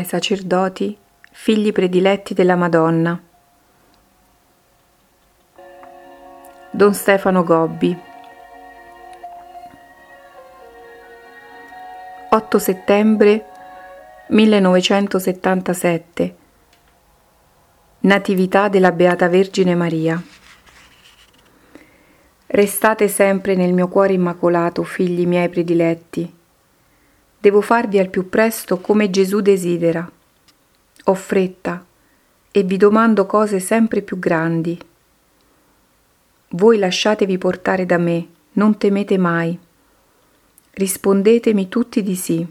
ai sacerdoti, figli prediletti della Madonna. Don Stefano Gobbi 8 settembre 1977 Natività della Beata Vergine Maria Restate sempre nel mio cuore immacolato, figli miei prediletti. Devo farvi al più presto come Gesù desidera. Ho fretta e vi domando cose sempre più grandi. Voi lasciatevi portare da me, non temete mai. Rispondetemi tutti di sì.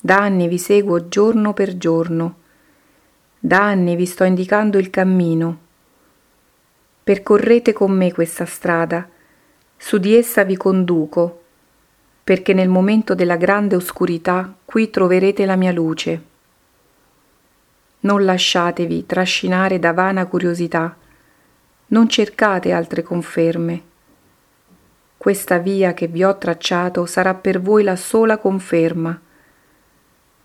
Da anni vi seguo giorno per giorno. Da anni vi sto indicando il cammino. Percorrete con me questa strada, su di essa vi conduco, perché nel momento della grande oscurità qui troverete la mia luce. Non lasciatevi trascinare da vana curiosità non cercate altre conferme. Questa via che vi ho tracciato sarà per voi la sola conferma.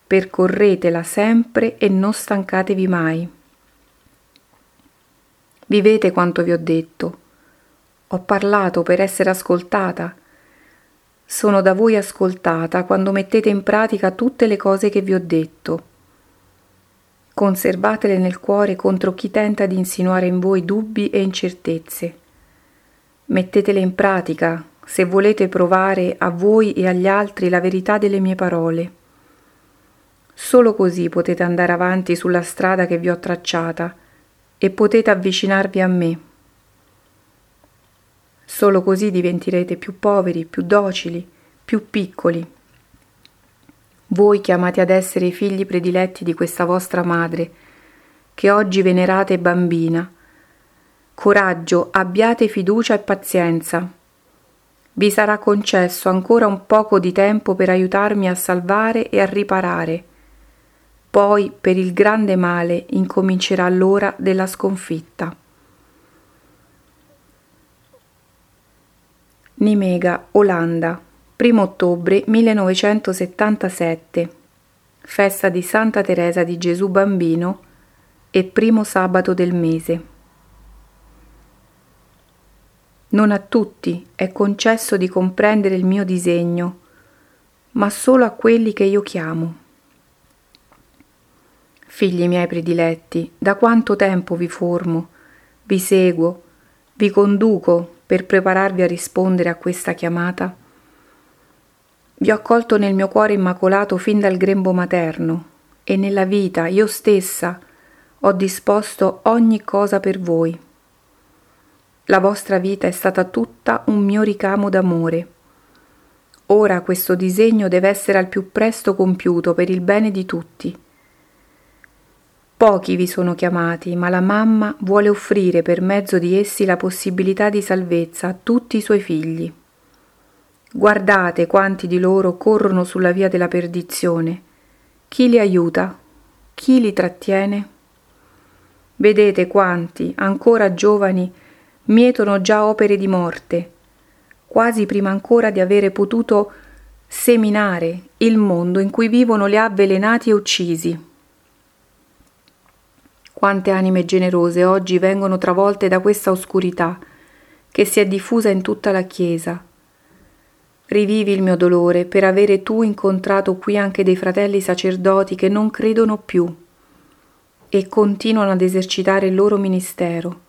Percorretela sempre e non stancatevi mai. Vivete quanto vi ho detto. Ho parlato per essere ascoltata. Sono da voi ascoltata quando mettete in pratica tutte le cose che vi ho detto Conservatele nel cuore contro chi tenta di insinuare in voi dubbi e incertezze. Mettetele in pratica se volete provare a voi e agli altri la verità delle mie parole. Solo così potete andare avanti sulla strada che vi ho tracciata e potete avvicinarvi a me. Solo così diventerete più poveri, più docili, più piccoli voi chiamati ad essere i figli prediletti di questa vostra madre, che oggi venerate bambina. Coraggio, abbiate fiducia e pazienza. Vi sarà concesso ancora un poco di tempo per aiutarmi a salvare e a riparare. Poi, per il grande male, incomincerà l'ora della sconfitta. Nimega, Olanda 1 ottobre 1977, festa di Santa Teresa di Gesù Bambino e primo sabato del mese. Non a tutti è concesso di comprendere il mio disegno, ma solo a quelli che io chiamo. Figli miei prediletti, da quanto tempo vi formo, vi seguo, vi conduco per prepararvi a rispondere a questa chiamata? Vi ho accolto nel mio cuore immacolato fin dal grembo materno e nella vita io stessa ho disposto ogni cosa per voi. La vostra vita è stata tutta un mio ricamo d'amore. Ora questo disegno deve essere al più presto compiuto per il bene di tutti. Pochi vi sono chiamati, ma la mamma vuole offrire per mezzo di essi la possibilità di salvezza a tutti i suoi figli. Guardate quanti di loro corrono sulla via della perdizione. Chi li aiuta? Chi li trattiene? Vedete quanti, ancora giovani, mietono già opere di morte, quasi prima ancora di avere potuto seminare il mondo in cui vivono li ha avvelenati e uccisi. Quante anime generose oggi vengono travolte da questa oscurità che si è diffusa in tutta la Chiesa Rivivi il mio dolore per avere tu incontrato qui anche dei fratelli sacerdoti che non credono più e continuano ad esercitare il loro ministero.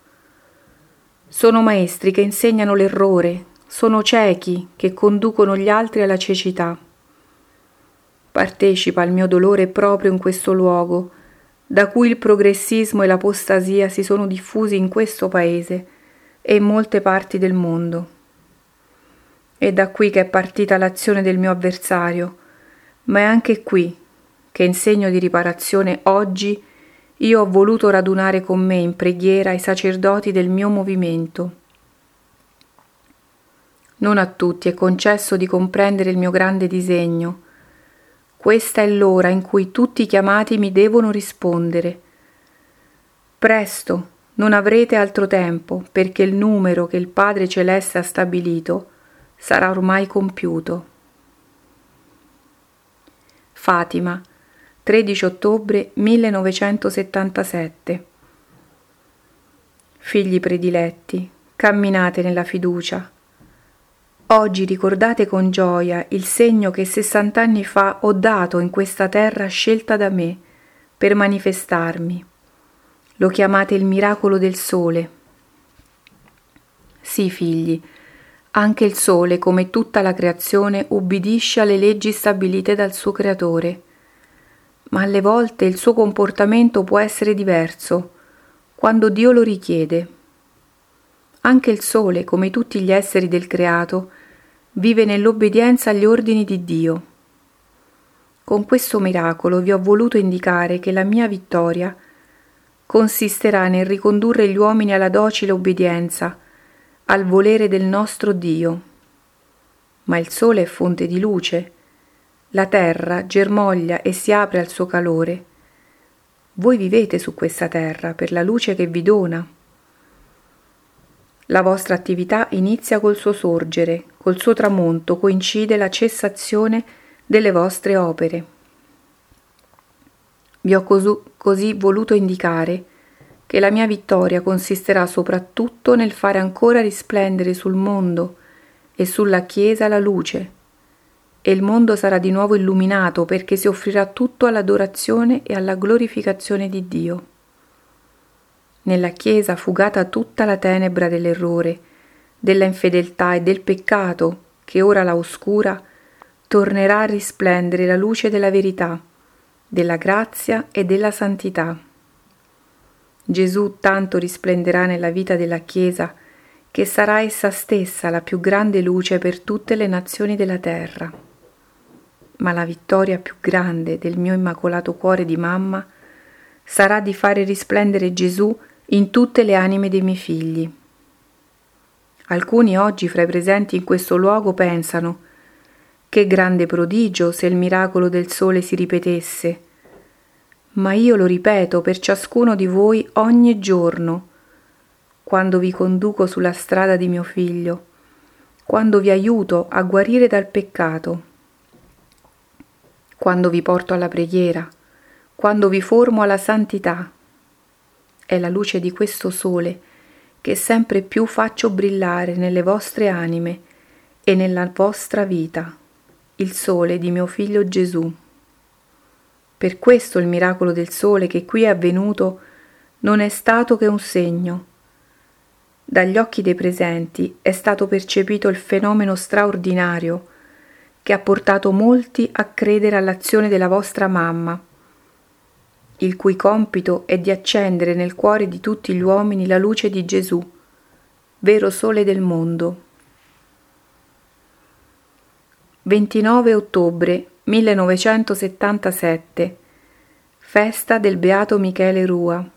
Sono maestri che insegnano l'errore, sono ciechi che conducono gli altri alla cecità. Partecipa al mio dolore proprio in questo luogo, da cui il progressismo e l'apostasia si sono diffusi in questo paese e in molte parti del mondo. È da qui che è partita l'azione del mio avversario, ma è anche qui che in segno di riparazione oggi io ho voluto radunare con me in preghiera i sacerdoti del mio movimento. Non a tutti è concesso di comprendere il mio grande disegno. Questa è l'ora in cui tutti i chiamati mi devono rispondere. Presto, non avrete altro tempo, perché il numero che il Padre Celeste ha stabilito sarà ormai compiuto. Fatima, 13 ottobre 1977 Figli prediletti, camminate nella fiducia. Oggi ricordate con gioia il segno che sessant'anni fa ho dato in questa terra scelta da me per manifestarmi. Lo chiamate il miracolo del sole. Sì, figli, anche il sole, come tutta la creazione, ubbidisce alle leggi stabilite dal suo creatore. Ma alle volte il suo comportamento può essere diverso, quando Dio lo richiede. Anche il sole, come tutti gli esseri del creato, vive nell'obbedienza agli ordini di Dio. Con questo miracolo vi ho voluto indicare che la mia vittoria consisterà nel ricondurre gli uomini alla docile obbedienza, al volere del nostro Dio. Ma il sole è fonte di luce, la terra germoglia e si apre al suo calore. Voi vivete su questa terra per la luce che vi dona. La vostra attività inizia col suo sorgere, col suo tramonto coincide la cessazione delle vostre opere. Vi ho così, così voluto indicare che la mia vittoria consisterà soprattutto nel fare ancora risplendere sul mondo e sulla Chiesa la luce, e il mondo sarà di nuovo illuminato perché si offrirà tutto all'adorazione e alla glorificazione di Dio. Nella Chiesa fugata tutta la tenebra dell'errore, della infedeltà e del peccato che ora la oscura, tornerà a risplendere la luce della verità, della grazia e della santità. Gesù tanto risplenderà nella vita della Chiesa che sarà essa stessa la più grande luce per tutte le nazioni della terra. Ma la vittoria più grande del mio immacolato cuore di mamma sarà di fare risplendere Gesù in tutte le anime dei miei figli. Alcuni oggi fra i presenti in questo luogo pensano che grande prodigio se il miracolo del sole si ripetesse, ma io lo ripeto per ciascuno di voi ogni giorno, quando vi conduco sulla strada di mio figlio, quando vi aiuto a guarire dal peccato, quando vi porto alla preghiera, quando vi formo alla santità. È la luce di questo sole che sempre più faccio brillare nelle vostre anime e nella vostra vita, il sole di mio figlio Gesù. Per questo il miracolo del sole che qui è avvenuto non è stato che un segno. Dagli occhi dei presenti è stato percepito il fenomeno straordinario che ha portato molti a credere all'azione della vostra mamma, il cui compito è di accendere nel cuore di tutti gli uomini la luce di Gesù, vero sole del mondo. 29 ottobre 1977 Festa del Beato Michele Rua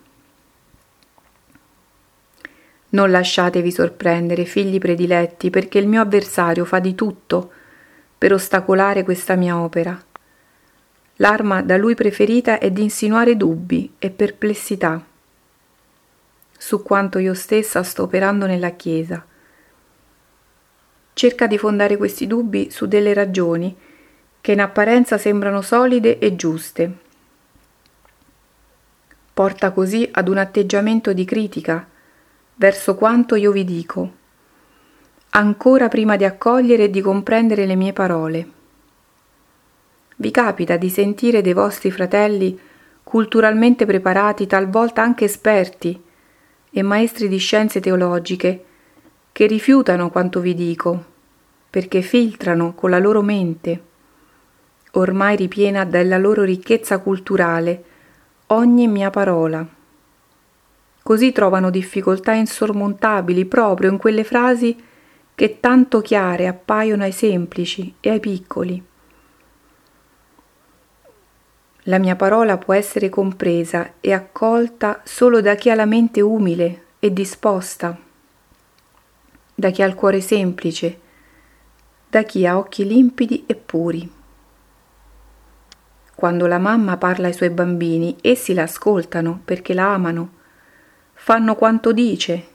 Non lasciatevi sorprendere, figli prediletti, perché il mio avversario fa di tutto per ostacolare questa mia opera. L'arma da lui preferita è di insinuare dubbi e perplessità su quanto io stessa sto operando nella Chiesa. Cerca di fondare questi dubbi su delle ragioni che in apparenza sembrano solide e giuste. Porta così ad un atteggiamento di critica verso quanto io vi dico, ancora prima di accogliere e di comprendere le mie parole. Vi capita di sentire dei vostri fratelli culturalmente preparati, talvolta anche esperti, e maestri di scienze teologiche, che rifiutano quanto vi dico, perché filtrano con la loro mente ormai ripiena della loro ricchezza culturale, ogni mia parola. Così trovano difficoltà insormontabili proprio in quelle frasi che tanto chiare appaiono ai semplici e ai piccoli. La mia parola può essere compresa e accolta solo da chi ha la mente umile e disposta, da chi ha il cuore semplice, da chi ha occhi limpidi e puri. Quando la mamma parla ai suoi bambini, essi la ascoltano perché la amano, fanno quanto dice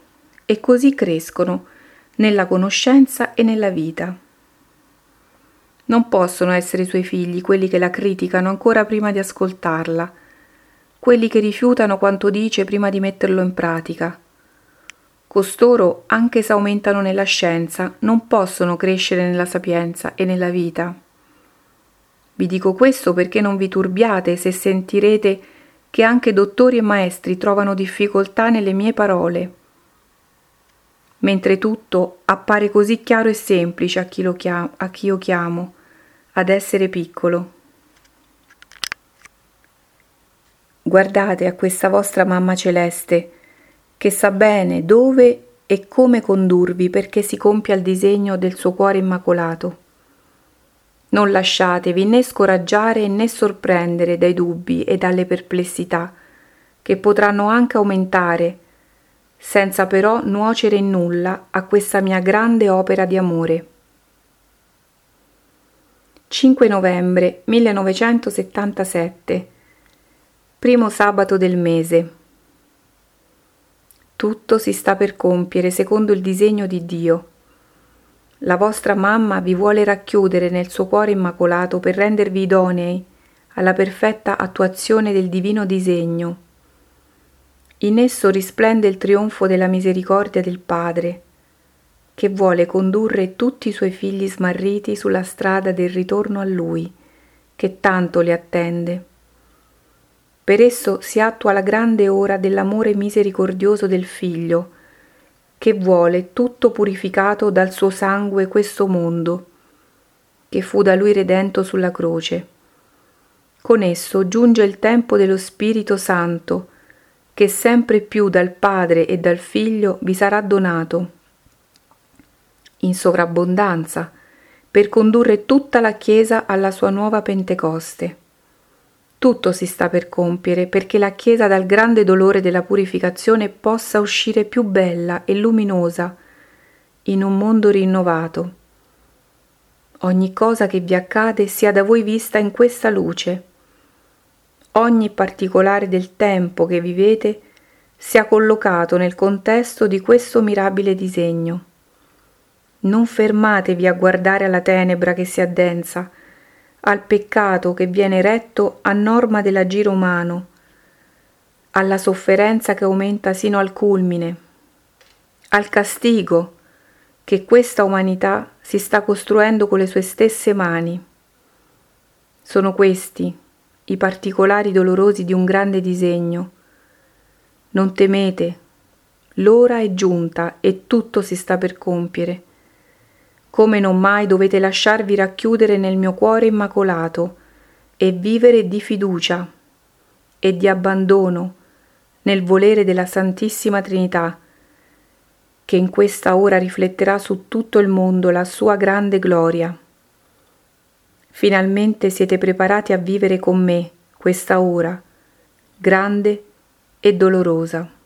e così crescono nella conoscenza e nella vita. Non possono essere i suoi figli quelli che la criticano ancora prima di ascoltarla, quelli che rifiutano quanto dice prima di metterlo in pratica. Costoro, anche se aumentano nella scienza, non possono crescere nella sapienza e nella vita. Vi dico questo perché non vi turbiate se sentirete che anche dottori e maestri trovano difficoltà nelle mie parole, mentre tutto appare così chiaro e semplice a chi, chiamo, a chi io chiamo, ad essere piccolo. Guardate a questa vostra mamma celeste, che sa bene dove e come condurvi perché si compia il disegno del suo cuore immacolato. Non lasciatevi né scoraggiare né sorprendere dai dubbi e dalle perplessità, che potranno anche aumentare, senza però nuocere in nulla a questa mia grande opera di amore. 5 novembre 1977 Primo sabato del mese. Tutto si sta per compiere secondo il disegno di Dio. La vostra mamma vi vuole racchiudere nel suo cuore immacolato per rendervi idonei alla perfetta attuazione del divino disegno. In esso risplende il trionfo della misericordia del Padre, che vuole condurre tutti i suoi figli smarriti sulla strada del ritorno a Lui, che tanto li attende. Per esso si attua la grande ora dell'amore misericordioso del Figlio, che vuole tutto purificato dal suo sangue questo mondo, che fu da lui redento sulla croce. Con esso giunge il tempo dello Spirito Santo, che sempre più dal Padre e dal Figlio vi sarà donato, in sovrabbondanza, per condurre tutta la Chiesa alla sua nuova Pentecoste. Tutto si sta per compiere perché la Chiesa dal grande dolore della purificazione possa uscire più bella e luminosa in un mondo rinnovato. Ogni cosa che vi accade sia da voi vista in questa luce. Ogni particolare del tempo che vivete sia collocato nel contesto di questo mirabile disegno. Non fermatevi a guardare alla tenebra che si addensa, al peccato che viene retto a norma dell'agire umano, alla sofferenza che aumenta sino al culmine, al castigo che questa umanità si sta costruendo con le sue stesse mani. Sono questi i particolari dolorosi di un grande disegno. Non temete, l'ora è giunta e tutto si sta per compiere come non mai dovete lasciarvi racchiudere nel mio cuore immacolato e vivere di fiducia e di abbandono nel volere della Santissima Trinità, che in questa ora rifletterà su tutto il mondo la sua grande gloria. Finalmente siete preparati a vivere con me questa ora, grande e dolorosa.